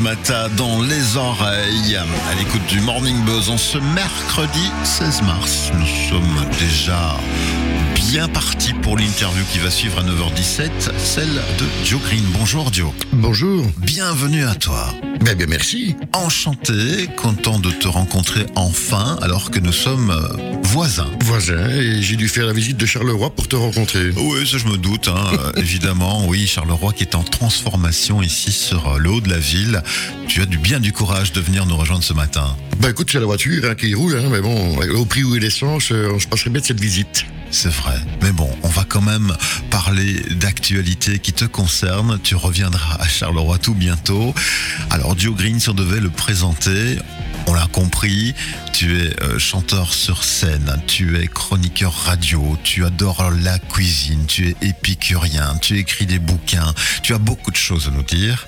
Matmata dans les oreilles, à l'écoute du Morning Buzz en ce mercredi 16 mars. Nous sommes déjà bien partis pour l'interview qui va suivre à 9h17, celle de Joe Green. Bonjour Joe. Bonjour. Bienvenue à toi. Ben bien merci. Enchanté, content de te rencontrer enfin alors que nous sommes euh, voisins. Voisin, et j'ai dû faire la visite de Charleroi pour te rencontrer. Oui, ça je me doute, hein, euh, évidemment. Oui, Charleroi qui est en transformation ici sur euh, le haut de la ville. Tu as du bien du courage de venir nous rejoindre ce matin. Ben écoute, c'est la voiture hein, qui roule, hein, mais bon, au prix où est l'essence, euh, je passerai bien de cette visite. C'est vrai. Mais bon, on va quand même parler d'actualité qui te concerne. Tu reviendras à Charleroi tout bientôt. Alors, Joe Green, si on devait le présenter, on l'a compris, tu es euh, chanteur sur scène, tu es chroniqueur radio, tu adores la cuisine, tu es épicurien, tu écris des bouquins, tu as beaucoup de choses à nous dire.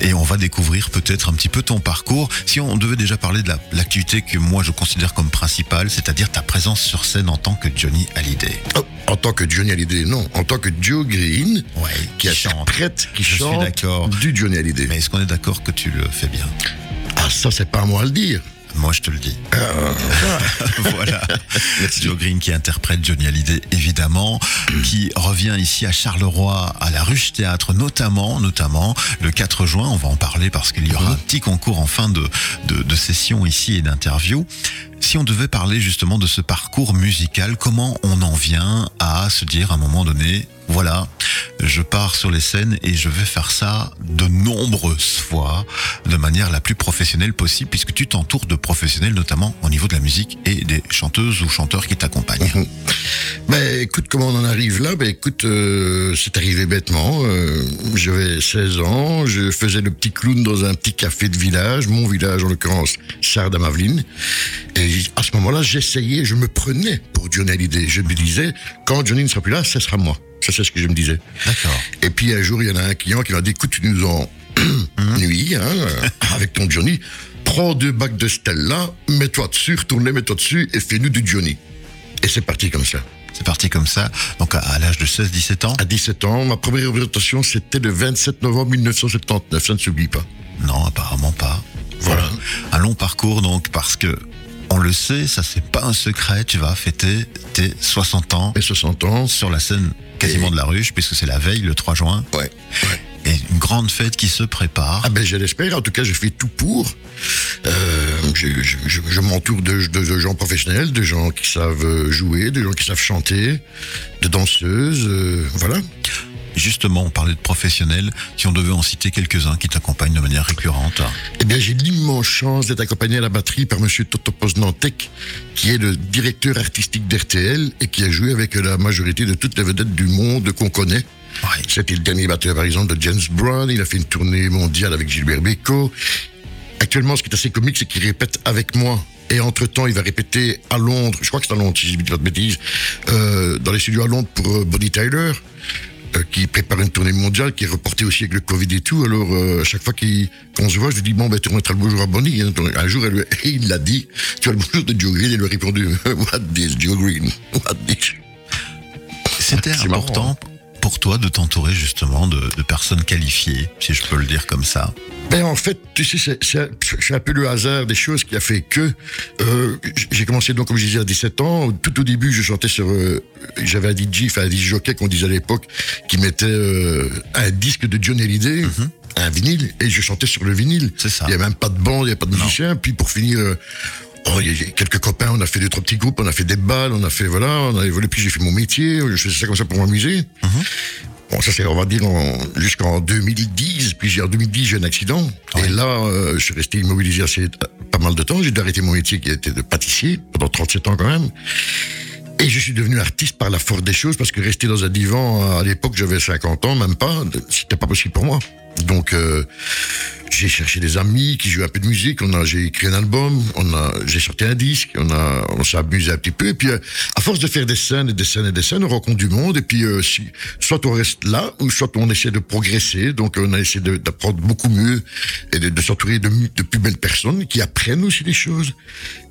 Et on va découvrir peut-être un petit peu ton parcours. Si on devait déjà parler de la- l'activité que moi je considère comme principale, c'est-à-dire ta présence sur scène en tant que Johnny Hallyday. Oh, en tant que Johnny Hallyday, non, en tant que Joe Green, Ouais, qui interprète, qui Je suis chante d'accord. du Johnny Hallyday. Mais est-ce qu'on est d'accord que tu le fais bien? Ça, c'est pas à moi à le dire. Moi, je te le dis. Ah, voilà. Joe Green qui interprète Johnny Hallyday, évidemment, qui revient ici à Charleroi, à la Ruche Théâtre, notamment, notamment, le 4 juin. On va en parler parce qu'il y aura un petit concours en fin de, de, de session ici et d'interview. Si on devait parler justement de ce parcours musical, comment on en vient à se dire à un moment donné, voilà, je pars sur les scènes et je vais faire ça de nombreuses fois, de manière la plus professionnelle possible, puisque tu t'entoures de professionnels, notamment au niveau de la musique et des chanteuses ou chanteurs qui t'accompagnent. Ben écoute, comment on en arrive là? Ben écoute, euh, c'est arrivé bêtement. Euh, J'avais 16 ans, je faisais le petit clown dans un petit café de village, mon village en l'occurrence, Sardamaveline. Et à ce moment-là, j'essayais, je me prenais pour Johnny Hallyday. Je me disais, quand Johnny ne sera plus là, ce sera moi. Ça, c'est ce que je me disais. D'accord. Et puis un jour, il y en a un client qui m'a dit, écoute, tu nous en nuis, hein, euh, avec ton Johnny. Prends deux bacs de Stella, mets-toi dessus, retourne-les, mets-toi dessus et fais-nous du Johnny. Et c'est parti comme ça. C'est parti comme ça. Donc à, à l'âge de 16-17 ans? À 17 ans, ma première représentation, c'était le 27 novembre 1979. Ça ne s'oublie pas. Non, apparemment pas. Voilà. Un long parcours donc parce que on le sait, ça c'est pas un secret, tu vas fêter tes 60 ans Et 60 ans, sur la scène quasiment Et- de la ruche puisque c'est la veille le 3 juin ouais. ouais. Et une grande fête qui se prépare. Ah ben je l'espère, en tout cas je fais tout pour. Euh, je je, je- je m'entoure de, de- de gens professionnels, de gens qui savent euh, jouer, de gens qui savent chanter, de danseuses, euh, voilà. Justement, on parlait de professionnels, si on devait en citer quelques-uns qui t'accompagnent de manière récurrente. Eh bien j'ai l'immense chance d'être accompagné à la batterie par monsieur Toto Poznantek, qui est le directeur artistique d'RTL et qui a joué avec la majorité de toutes les vedettes du monde qu'on connaît. Ouais. C'était le dernier batteur, par exemple, de James Brown. Il a fait une tournée mondiale avec Gilbert Bécaud. Actuellement, ce qui est assez comique, c'est qu'il répète avec moi. Et entre-temps, il va répéter à Londres, je crois que c'est à Londres, si je ne dis pas de bêtises, euh, dans les studios à Londres pour euh, Bonnie Tyler, euh, qui prépare une tournée mondiale, qui est reportée aussi avec le Covid et tout. Alors, euh, à chaque fois qu'on se voit, je lui dis, bon, ben, tu remettras le bonjour à Bonnie. hein. Un jour, elle, et il l'a dit, tu as le bonjour de Joe Green, et il lui a répondu, what this, Joe Green? What this? C'était marrant, important pour toi de t'entourer justement de, de personnes qualifiées, si je peux le dire comme ça? Ben en fait, tu sais, c'est- un- peu le hasard des choses qui a fait que euh, j'ai commencé donc comme je disais à 17 ans. Tout au début, je chantais sur, euh, j'avais un DJ, enfin un DJ jockey qu'on disait à l'époque, qui mettait euh, un disque de John Hallyday, un vinyle, et je chantais sur le vinyle. C'est ça. Il y avait même pas de bande, il y avait pas de musicien. Puis pour finir. Euh, Oh, il y a- y a quelques copains, on a fait deux, trois petits groupes, on a fait des balles, on a fait, voilà, on a évolué, puis j'ai fait mon métier, je faisais ça comme ça pour m'amuser. Bon, ça c'est, on va dire, en- jusqu'en 2010. Puis en 2010, j'ai eu un accident. Ouais. Et là, euh, je suis resté immobilisé assez pas mal de temps. J'ai dû arrêter mon métier qui était de pâtissier pendant 37 ans quand même. Et je suis devenu artiste par la force des choses parce que rester dans un divan, à l'époque, j'avais 50 ans, même pas, c'était pas possible pour moi. Donc, euh, j'ai cherché des amis qui jouaient un peu de musique. On a, j'ai écrit un album, on a, j'ai sorti un disque, on a, on s'est amusé un petit peu. Et puis, euh, à force de faire des scènes et des scènes et des scènes, on rencontre du monde. Et puis, euh, soit on reste là, ou soit on essaie de progresser. Donc, on a essayé d'apprendre beaucoup mieux et de, s'entourer de, de plus belles personnes qui apprennent aussi des choses.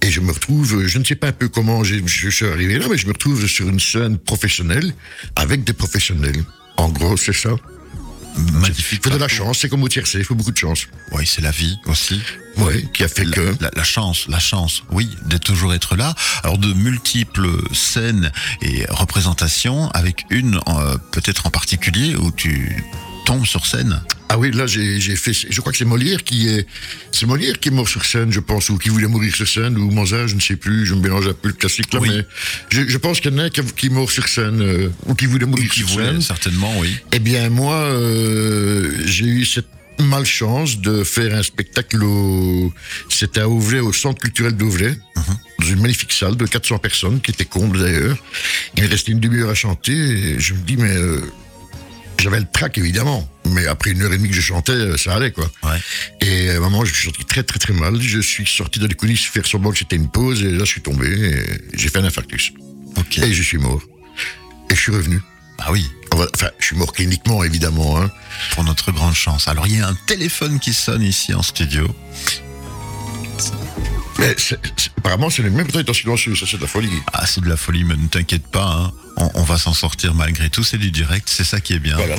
Et je me retrouve, je ne sais pas un peu comment je suis arrivé là, mais je me retrouve sur une scène professionnelle avec des professionnels. En gros, c'est ça. Magnifique. Il faut de la chance, c'est comme au tiercé, il faut beaucoup de chance. Oui, c'est la vie aussi. Oui, qui a fait La, que. la- la chance, la chance, oui, de toujours être là. Alors de multiples scènes et représentations, avec une euh, peut-être en particulier où tu tombes sur scène. Ah oui, là j'ai fait. Je crois que c'est Molière qui est. C'est Molière qui est mort sur scène, je pense, ou qui voulait mourir sur scène, ou Mozart, je ne sais plus. Je me mélange un peu le classique là, Oui. mais je, je pense qu'il y en a un qui, qui est mort sur scène, euh, ou qui voulait mourir Qui sur voulait scène. certainement, oui. Eh bien, moi, euh, j'ai eu cette malchance de faire un spectacle au. C'était à Auvlay, au Centre culturel d'Auvlay, dans une magnifique salle de 400 personnes, qui était comble d'ailleurs. Il restait une demi-heure à chanter, et je me dis, mais. euh, j'avais le trac, évidemment. Mais après une heure et demie que je chantais, euh, ça allait, quoi. Ouais. Et à un moment, je suis sorti très, très, très mal. Je suis sorti dans les coulisses faire semblant que c'était une pause, et là, je suis tombé, et j'ai fait un infarctus. Et je suis mort. Et je suis revenu. Ah oui, Enfin, je suis mort cliniquement, évidemment, hein. pour notre grande chance. Alors il y a un téléphone qui sonne ici en studio. Mais apparemment, c'est le même temps étant silencieux, ça c'est de la folie. Ah, c'est de la folie, mais ne t'inquiète pas, hein. on, on va s'en sortir malgré tout. C'est du direct, c'est ça qui est bien. Voilà.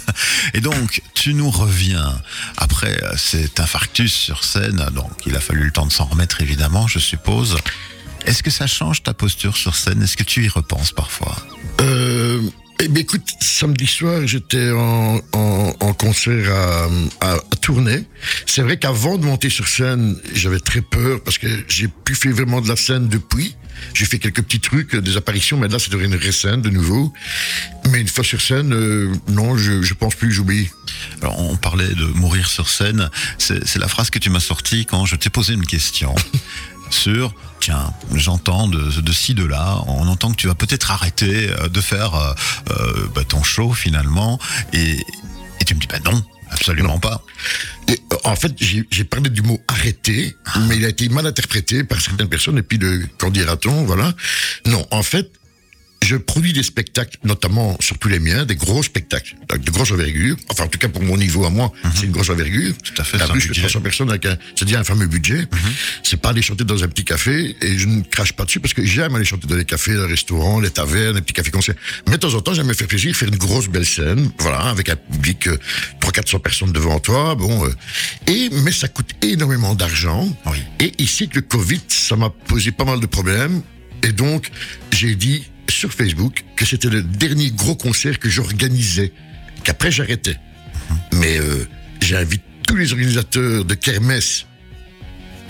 Et donc, tu nous reviens après euh, cet infarctus sur scène. Donc, il a fallu le temps de s'en remettre, évidemment, je suppose. Est-ce que ça change ta posture sur scène? Est-ce que tu y repenses parfois? Euh, eh bien, écoute, samedi soir, j'étais en, en, en concert à, à, à Tournai. C'est vrai qu'avant de monter sur scène, j'avais très peur parce que j'ai plus fait vraiment de la scène depuis. J'ai fait quelques petits trucs, euh, des apparitions, mais là, c'est une vraie scène de nouveau. Mais une fois sur scène, euh, non, je, je pense plus, j'oublie. Alors, on parlait de mourir sur scène. C'est c'est la phrase que tu m'as sortie quand je t'ai posé une question sur, tiens, j'entends de, de ci, de là, on entend que tu vas peut-être arrêter euh, de faire euh, euh, bah, ton show finalement. Et, et tu me dis, bah non, absolument pas. Et, euh, en fait, j'ai parlé du mot arrêter, mais il a été mal interprété par certaines personnes, et puis le, qu'en dira-t-on, voilà. Non, en fait, je produis des spectacles, notamment, surtout les miens, des gros spectacles, de grosses envergures. Enfin, en tout cas, pour mon niveau à moi, c'est une grosse envergure. Tout à fait, de budget. 300 personnes avec un, c'est-à-dire un fameux budget. C'est pas aller chanter dans un petit café, et je ne crache pas dessus, parce que j'aime aller chanter dans les cafés, les restaurants, les tavernes, les petits cafés concerts. Mais de temps en temps, j'aime me faire plaisir, faire une grosse belle scène, voilà, avec un public, euh, 300-400 personnes devant toi, bon, euh, et, mais ça coûte énormément d'argent. Oui. Et ici, que le Covid, ça m'a posé pas mal de problèmes. Et donc, j'ai dit sur Facebook que c'était le dernier gros concert que j'organisais, qu'après j'arrêtais. Mais euh, j'invite tous les organisateurs de kermesse,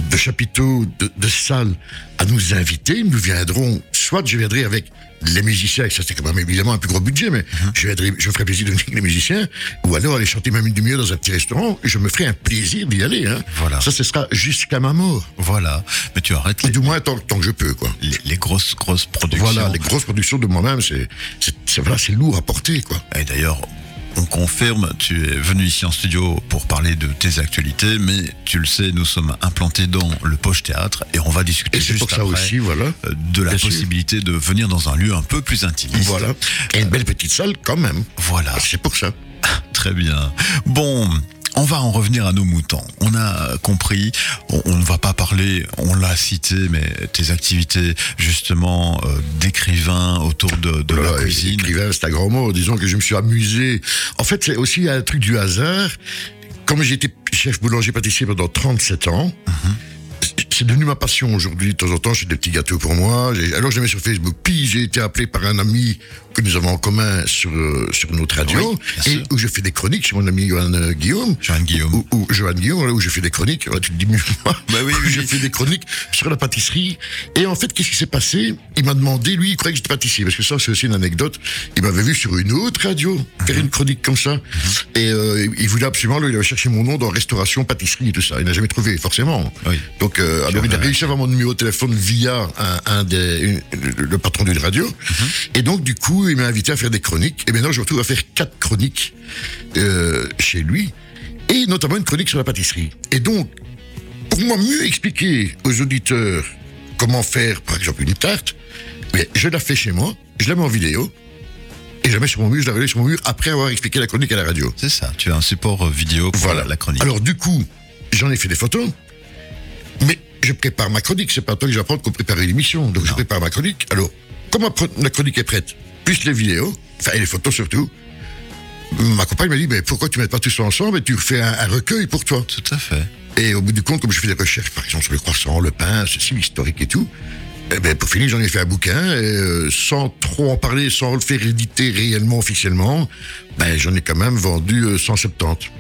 de chapiteaux, de, de salles à nous inviter. Nous viendrons, soit je viendrai avec les musiciens, et ça c'est quand même évidemment un plus gros budget, mais je, viendrai, je ferai plaisir de venir avec les musiciens, ou alors aller chanter même une demi-heure dans un petit restaurant, et je me ferai un plaisir d'y aller. Hein. Voilà. Ça, ce sera jusqu'à ma mort. Voilà. Mais tu arrêtes les, du moins tant, tant que je peux, quoi. les- les grosses, grosses productions. Voilà, les grosses productions de moi-même, c'est, c'est, c'est- voilà, c'est lourd à porter, quoi. Et d'ailleurs, on confirme, tu es venu ici en studio pour parler de tes actualités, mais tu le sais, nous sommes implantés dans le Poche Théâtre et on va discuter Et juste pour ça après aussi, voilà. euh, de la Bien sûr. possibilité de venir dans un lieu un peu plus intimiste. Voilà. Et une belle petite salle, quand même. Voilà. C'est pour ça. Très bien. Bon. On va en revenir à nos moutons. On a compris, on ne va pas parler, on l'a cité, mais tes activités justement euh, d'écrivain autour de, de la cuisine. écrivain, c'est un grand mot. Disons que je me suis amusé. En fait, c'est aussi un truc du hasard. Comme j'étais chef boulanger-pâtissier pendant 37 ans, c'est devenu ma passion aujourd'hui. De temps en temps, je fais des petits gâteaux pour moi. J'ai- Alors, je mets sur Facebook. Puis, j'ai été appelé par un ami que nous avons en commun sur, euh, sur notre radio. Oui, et où je fais des chroniques chez mon ami Johan euh, Guillaume. Johan Guillaume. Ou, ou Johan Guillaume, voilà, où je fais des chroniques. Tu te dis mieux que moi. Bah oui, Où oui, je fais des chroniques sur la pâtisserie. Et en fait, qu'est-ce qui s'est passé? Il m'a demandé, lui, il croyait que j'étais pâtissier. Parce que ça, c'est aussi une anecdote. Il m'avait vu sur une autre radio faire Mhm. une chronique comme ça. Et euh, il voulait absolument, lui, il avait cherché mon nom dans restauration, pâtisserie et tout ça. Il n'a jamais trouvé, forcément. Oui. Donc, euh, alors, il a réussi à avoir mon numéro de téléphone via un, un des, une- le, patron d'une radio. Mhm. Et donc, du coup, il m'a invité à faire des chroniques. Et maintenant, je me retrouve à faire quatre chroniques euh, chez lui. Et notamment une chronique sur la pâtisserie. Et donc, pour moi, mieux expliquer aux auditeurs comment faire, par exemple, une tarte, mais je la fais chez moi, je la mets en vidéo, et je la mets sur mon mur, je la relève sur mon mur après avoir expliqué la chronique à la radio. C'est ça, tu as un support euh, vidéo pour Voilà. la chronique. Alors du coup, j'en ai fait des photos, mais je prépare ma chronique. C'est pas toi que j'apprends qu'on prépare l'émission. Donc je prépare ma chronique. Alors, comme ma, la chronique est prête, plus les vidéos, enfin et les photos surtout, Ma compagne m'a dit, mais pourquoi tu ne mets pas tous ensemble et tu fais un, un recueil pour toi? Tout à fait. Et au bout du compte, comme je fais des recherches, par exemple, sur le croissant, le pain, ceci, l'historique et tout, eh ben, pour finir, j'en ai fait un bouquin, et euh, sans trop en parler, sans le faire éditer réellement, officiellement, ben, j'en ai quand même vendu euh, 170.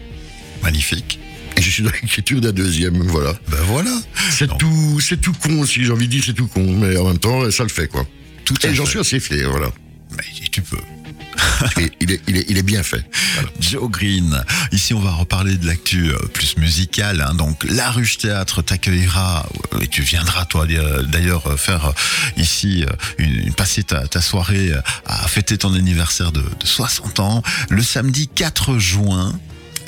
Magnifique. Je suis dans l'écriture d'un deuxième, voilà. Ben voilà. C'est tout, c'est tout con aussi, j'ai envie de dire, c'est tout con, mais en même temps, ça le fait, quoi. Tout Et j'en suis assez fier, voilà. Mais tu peux. Et il, est, il, est, il est bien fait. Voilà. Joe Green. Ici, on va reparler de l'actu euh, plus musicale. hein. Donc, la Ruche Théâtre t'accueillera euh, et tu viendras, toi, euh, d'ailleurs, faire ici une, une- passer ta, ta soirée à fêter ton anniversaire de, de 60 ans le samedi 4 juin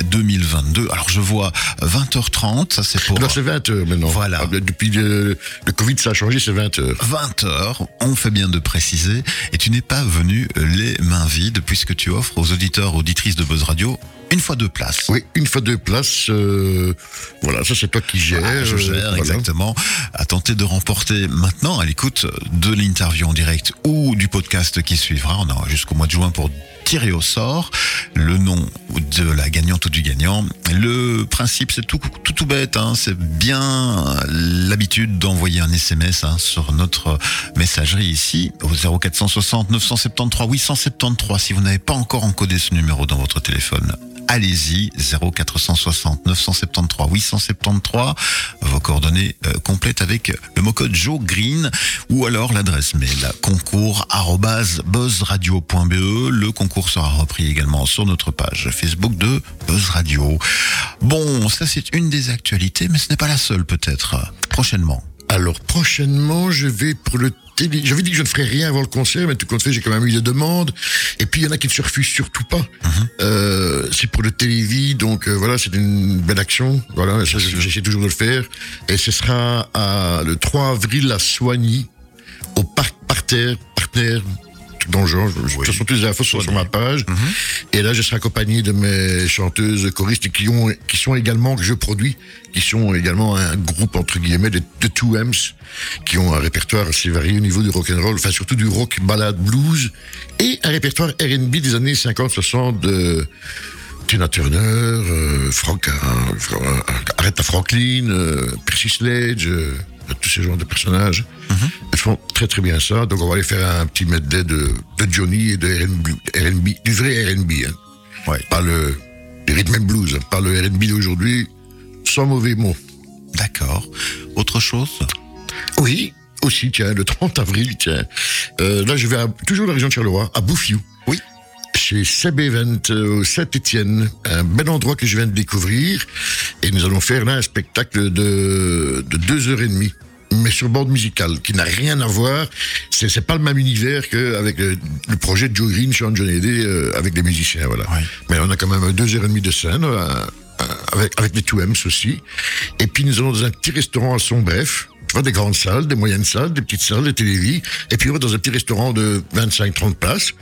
2022. Alors, je vois 20h30. Ça, c'est pour Alors, c'est 20 heures maintenant. Voilà. Ah, Depuis le, le Covid, ça a changé, c'est 20 heures. 20 heures, on fait bien de préciser, et tu n'es pas venu les mains vides puisque tu offres aux auditeurs, auditrices de Buzz Radio une fois deux places. Oui, une fois deux places. euh, voilà, ça c'est toi qui gères. Ah, je euh, gère, voilà. exactement. À tenter de remporter maintenant, à l'écoute de l'interview en direct ou du podcast qui suivra. On aura jusqu'au mois de juin pour tirer au sort le nom de la gagnante ou du gagnant. Le principe, c'est tout, tout, tout bête. Hein. C'est bien l'habitude d'envoyer un SMS hein, sur notre messagerie ici au 0460 973 873. Si vous n'avez pas encore encodé ce numéro dans votre téléphone, allez-y, 0460 973 873, vos coordonnées euh, complètes avec le mot-code Joe Green ou alors l'adresse mail concours buzzradio.be. Le concours sera repris également sur notre page Facebook de Buzz Radio. Bon, ça c'est une des actualités, mais ce n'est pas la seule peut-être. Prochainement. Alors prochainement, je vais pour le télé. J'avais dit que je ne ferais rien avant le concert, mais tout compte fait, j'ai quand même eu des demandes. Et puis il y en a qui ne se refusent surtout pas. Euh, c'est pour le télévis, donc euh, voilà, c'est une belle action. Voilà, j'essaie toujours de le faire. Et ce sera à, le 3 avril à Soigny, au parc Parterre, Parterre. Dans le genre, de toute façon, toutes les infos sont sur ma page. Et là, je serai accompagné de mes chanteuses choristes qui ont, qui sont également, que je produis, qui sont également un groupe, entre guillemets, de, de Two M's, qui ont un répertoire assez varié au niveau du rock'n'roll, enfin, surtout du rock, ballade, blues, et un répertoire R&B des années 50-60 de Tina Turner, euh, Frank, euh, euh, Aretha Franklin, euh, Percy Sledge, euh, tous ces genres de personnages. Ils font très très bien ça. Donc on va aller faire un petit medley de, de Johnny et de R&B, du vrai R&B, hein. Ouais. pas le, rhythm and blues, hein, pas le R&B d'aujourd'hui, sans mauvais mots. D'accord. Autre chose? Oui, aussi, tiens, le 30 avril, tiens. Euh, là, je vais à- toujours dans la région de Charleroi, à Bouffiou. Oui. Chez Seb Event, euh, au Saint-Étienne. Un bel endroit que je viens de découvrir. Et nous allons faire là un spectacle de, de deux heures et demie. Mais sur bande musicale, qui n'a rien à voir. C'est, c'est pas le même univers qu'avec le, le projet de Joe Green, Sean John Hallyday, euh, avec les musiciens, voilà. Mais on a quand même deux heures et demie de scène, euh, avec, avec les 2M's aussi. Et puis nous allons dans un petit restaurant à son bref. Tu vois, des grandes salles, des moyennes salles, des petites salles, des télévis. Et puis on va dans un petit restaurant de 25-30 places,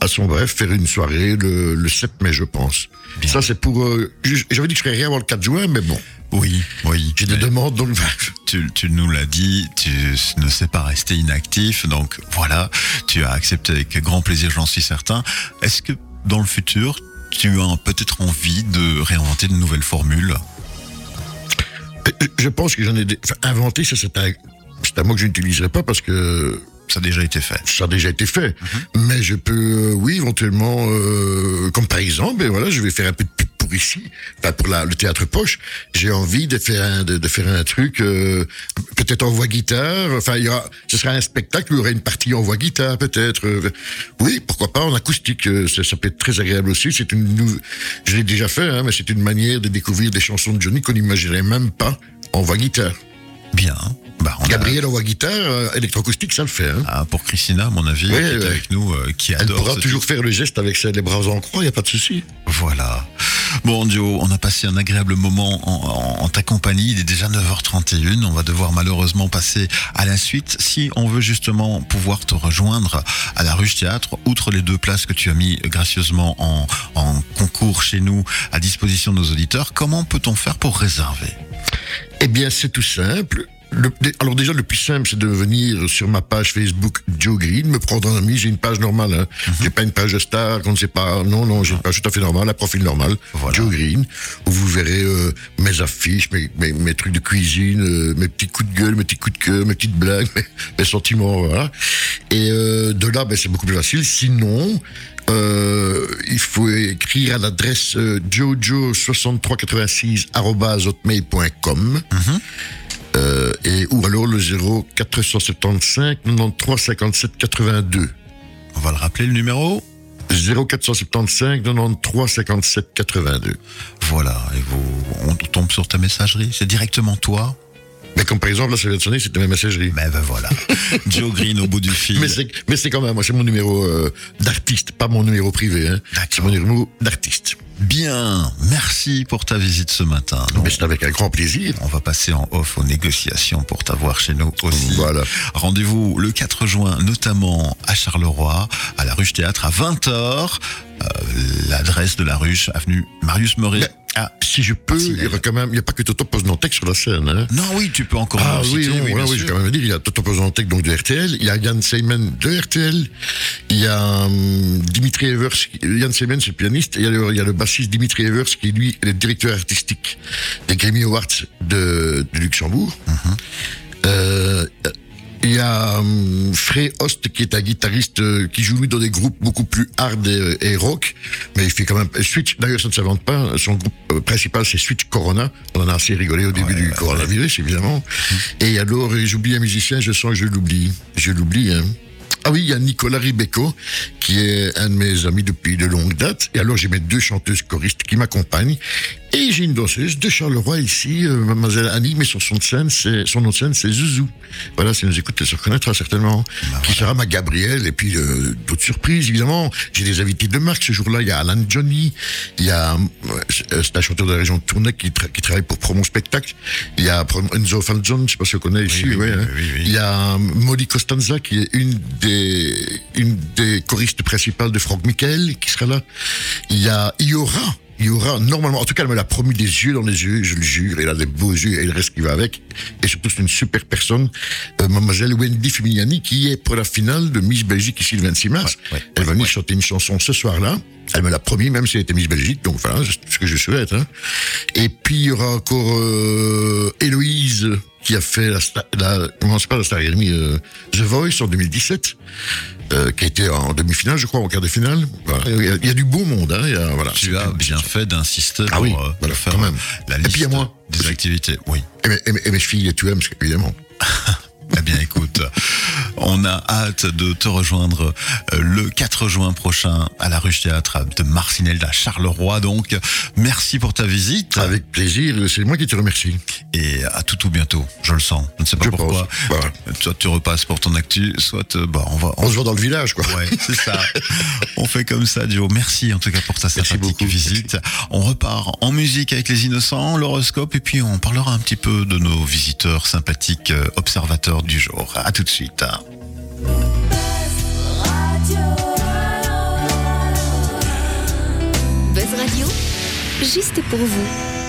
à son bref, faire une soirée le, le 7 mai, je pense. Bien. Ça, c'est pour... euh, J'avais dit que je ferais rien avant le 4 juin, mais bon, Oui, oui. j'ai des demandes, donc... Tu, tu nous l'as dit, tu ne sais pas rester inactif, donc voilà, tu as accepté avec grand plaisir, j'en suis certain. Est-ce que dans le futur, tu as peut-être envie de réinventer de nouvelles formules? Je pense que j'en ai... Enfin, inventé, ça, c'est un... C'est un mot que je n'utiliserai pas parce que Ça a déjà été fait. ça a déjà été fait. Mais je peux, euh, oui, éventuellement, euh, comme par exemple, ben voilà, je vais faire un peu de pub pour ici, pour le théâtre poche. J'ai envie de faire un, de, faire un truc, euh, peut-être en voix guitare. Enfin, il y aura, ce sera un spectacle où il y aura une partie en voix guitare, peut-être. euh, oui, pourquoi pas en acoustique. euh, Ça, peut être très agréable aussi. C'est une, nou- je l'ai déjà fait, hein, mais c'est une manière de découvrir des chansons de Johnny qu'on n'imaginerait même pas en voix guitare. Bien. Bah, on a- Gabriel en voix guitare, euh, électroacoustique, ça le fait. Hein. Ah, pour Christina, à mon avis, qui est ouais. avec nous, euh, qui Elle adore pourra ce toujours faire le geste avec ses, les bras en croix, il n'y a pas de souci. Voilà. Bon, Joe, on a passé un agréable moment en, en- en ta compagnie. Il est déjà 9h31. On va devoir malheureusement passer à la suite. Si on veut justement pouvoir te rejoindre à la Ruche Théâtre, outre les deux places que tu as mis gracieusement en, en concours chez nous à disposition de nos auditeurs, comment peut-on faire pour réserver? Eh bien, c'est tout simple. Le- alors déjà, le plus simple, c'est de venir sur ma page Facebook Joe Green, me prendre en ami. J'ai une page normale. Hein. Mhm. J'ai pas une page de star qu'on ne sait pas. Non, non, j'ai une page tout à fait normale, un profil normal. Voilà. Joe Green, où vous verrez euh, mes affiches, mes, mes, mes trucs de cuisine, euh, mes petits coups de gueule, mes petits coups de cœur, mes petites blagues, mes, mes sentiments, voilà. Et euh, de là, ben, c'est beaucoup plus facile. Sinon, euh, il faut écrire à l'adresse euh, jojo6386@hotmail.com. Euh, et ou alors le 0475 93 57 82. On va le rappeler le numéro? 0475 93 57 82. Voilà, et vous, on tombe sur ta messagerie, c'est directement toi Mais comme par exemple, vient de sonner, c'était ma messagerie. Ben ben voilà, Joe Green au bout du fil. Mais c'est, mais quand même, moi, c'est mon numéro euh, d'artiste, pas mon numéro privé. Hein. C'est mon numéro d'artiste. Bien, merci pour ta visite ce matin. Donc, Mais c'est avec un grand plaisir. on va passer en off aux négociations pour t'avoir chez nous aussi. Voilà. Rendez-vous le 4 juin, notamment à Charleroi, à la Ruche Théâtre, à 20h. Euh, L'adresse de la Ruche, avenue Marius Meuret. Ah, Si je peux, il y aura quand même, il n'y a pas que Toto Poznantek sur la scène. Hein. non, oui, tu peux encore Ah oui, citer, non, oui, oui, je vais quand même dire, il y a Toto Poznantek donc de RTL, il y a Yann Seymen de RTL, il y a hum, Dimitri Evers, Yann Seymen c'est le pianiste, et il y, a le, il y a le bassiste Dimitri Evers qui lui est le directeur artistique des Grammy Awards de, de Luxembourg. Mhm. Euh, il y a hum, Frey Host qui est un guitariste euh, qui joue lui dans des groupes beaucoup plus hard et, et rock, mais il fait quand même Switch. D'ailleurs, ça ne s'invente pas. Son groupe euh, principal c'est Switch Corona. On en a assez rigolé au début Ouais, du ouais, coronavirus, évidemment. Et alors, euh, j'oublie un musicien. Je sens que je l'oublie. Je l'oublie. Hein. Ah oui, il y a Nicolas Ribeco, qui est un de mes amis depuis de longue date. Et alors, j'ai mes deux chanteuses choristes qui m'accompagnent. Et j'ai une danseuse de Charleroi ici, euh, mademoiselle Annie, mais son, son, de scène, c'est, son nom de scène, c'est Zouzou. Voilà, si elle nous écoute, elle se reconnaîtra certainement. qui sera ma Gabrielle, et puis euh, d'autres surprises, évidemment. J'ai des invités de marque ce jour-là. Il y a Alan Johnny, il y a, euh, c'est un chanteur de la région de Tournai qui, tra- qui travaille pour Promo Spectacle. Il y a Enzo Falzon, je sais pas si vous connaissez ici, oui, ouais, oui, hein. oui, oui. Il y a Molly Costanza, qui est une des, une des choristes principales de Franck Michael, qui sera là. Il y a Iora. Iora, normalement, en tout cas, elle me l'a promis des yeux dans les yeux, je le jure, elle a des beaux yeux et le reste qui va avec. Et surtout, c'est une super personne, euh, mademoiselle Wendy Fumiliani, qui est pour la finale de Miss Belgique ici le 26 mars. Ouais, ouais, elle va venir chanter une chanson ce soir-là. Elle me l'a promis, même si elle était Miss Belgique, donc voilà, c'est ce que je souhaite. Hein. Et puis, il y aura encore euh, Héloïse, qui a fait la, sta- la comment c'est pas la Star Academy, euh, The Voice en 2017, euh, qui a été en demi-finale, je crois, en quart de finale. Voilà. Il, y a, il y a du beau monde, hein. il y a, voilà. Tu as bien fait d'insister Ah pour, oui, euh, voilà, faire quand même. la Et liste puis il y a moi. des activités. Oui. Et mes, et mes- et mes filles, les tu aimes, évidemment. Eh bien, écoute, on a hâte de te rejoindre euh, le 4 juin prochain à la Ruche Théâtre de Marcinelle à Charleroi. Donc, merci pour ta visite Avec plaisir, c'est moi qui te remercie. et à tout tout bientôt. Je le sens. Je ne sais pas Je pourquoi. pense, voilà. Soit tu repasses pour ton actu, soit euh, bah, on va. On se voit dans le village, quoi. Ouais, c'est ça. On fait comme ça, Joe. Merci en tout cas pour ta sympathique visite. On repart en musique avec les innocents, l'horoscope, et puis on parlera un petit peu de nos visiteurs sympathiques, euh, du jour. À tout de suite. Buzz Radio, juste pour vous.